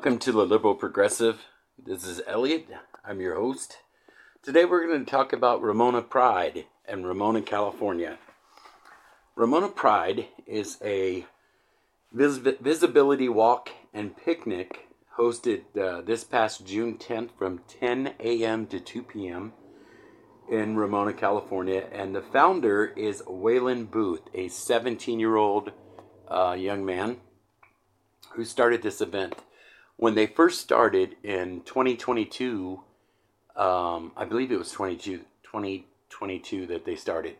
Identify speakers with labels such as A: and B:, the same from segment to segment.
A: Welcome to the Liberal Progressive. This is Elliot. I'm your host. Today we're going to talk about Ramona Pride and Ramona, California. Ramona Pride is a vis- visibility walk and picnic hosted uh, this past June 10th from 10 a.m. to 2 p.m. in Ramona, California. And the founder is Waylon Booth, a 17 year old uh, young man who started this event when they first started in 2022, um, I believe it was 22, 2022 that they started.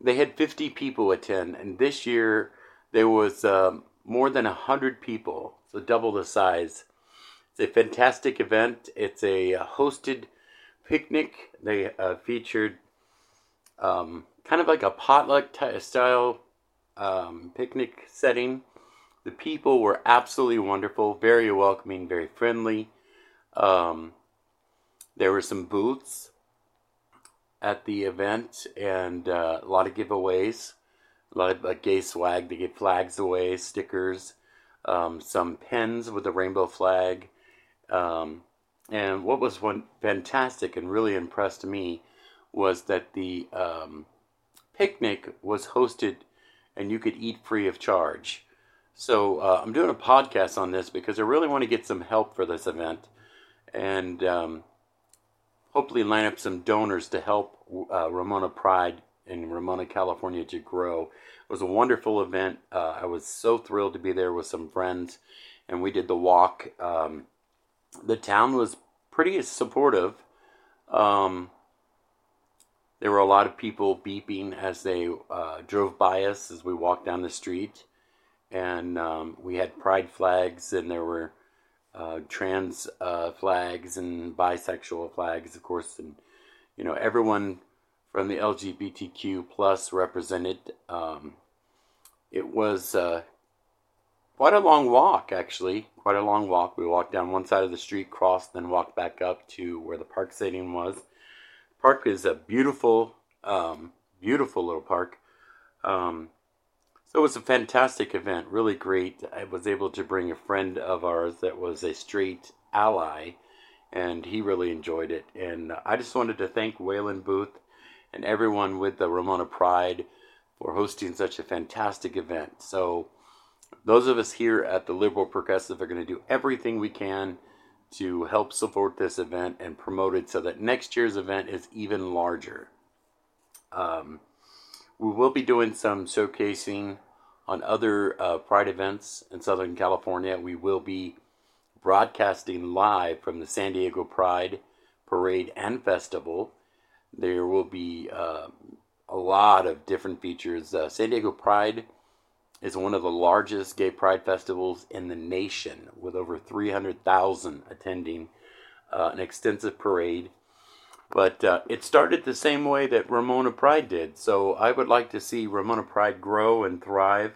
A: They had 50 people attend, and this year there was um, more than 100 people, so double the size. It's a fantastic event. It's a uh, hosted picnic. They uh, featured um, kind of like a potluck t- style um, picnic setting the people were absolutely wonderful, very welcoming, very friendly. Um, there were some booths at the event and uh, a lot of giveaways, a lot of uh, gay swag. They give flags away, stickers, um, some pens with a rainbow flag. Um, and what was one fantastic and really impressed me was that the um, picnic was hosted and you could eat free of charge. So uh, I'm doing a podcast on this because I really want to get some help for this event and um, hopefully line up some donors to help uh, Ramona Pride in Ramona, California to grow. It was a wonderful event. Uh, I was so thrilled to be there with some friends and we did the walk. Um, the town was pretty supportive. Um, there were a lot of people beeping as they uh, drove by us as we walked down the street and um, we had pride flags, and there were uh, trans uh, flags and bisexual flags, of course, and you know everyone from the LGBTQ plus represented. Um, it was uh, quite a long walk, actually, quite a long walk. We walked down one side of the street, crossed, then walked back up to where the park stadium was. Park is a beautiful, um, beautiful little park. Um, so it was a fantastic event, really great. I was able to bring a friend of ours that was a straight ally, and he really enjoyed it. And I just wanted to thank Waylon Booth and everyone with the Ramona Pride for hosting such a fantastic event. So, those of us here at the Liberal Progressive are going to do everything we can to help support this event and promote it so that next year's event is even larger. Um, we will be doing some showcasing on other uh, Pride events in Southern California. We will be broadcasting live from the San Diego Pride Parade and Festival. There will be uh, a lot of different features. Uh, San Diego Pride is one of the largest gay pride festivals in the nation, with over 300,000 attending uh, an extensive parade. But uh, it started the same way that Ramona Pride did. So I would like to see Ramona Pride grow and thrive.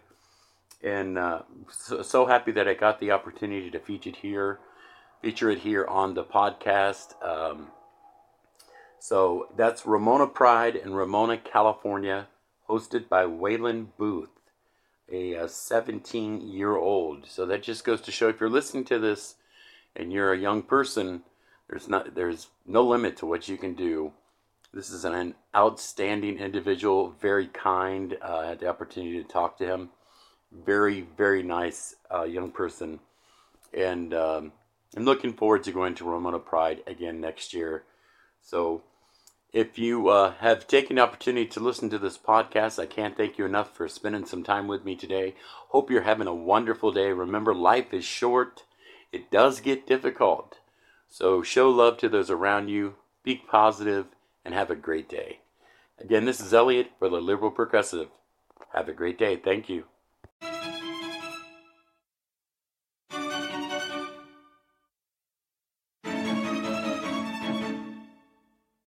A: And uh, so, so, happy that I got the opportunity to feature it here, feature it here on the podcast. Um, so that's Ramona Pride in Ramona, California, hosted by Waylon Booth, a 17 year old. So that just goes to show if you're listening to this and you're a young person, there's not there's no limit to what you can do. This is an outstanding individual, very kind. Uh, I had the opportunity to talk to him. Very, very nice uh, young person. And um, I'm looking forward to going to Ramona Pride again next year. So if you uh, have taken the opportunity to listen to this podcast, I can't thank you enough for spending some time with me today. Hope you're having a wonderful day. Remember, life is short, it does get difficult. So show love to those around you, be positive, and have a great day. Again, this is Elliot for the Liberal Progressive. Have a great day. Thank you.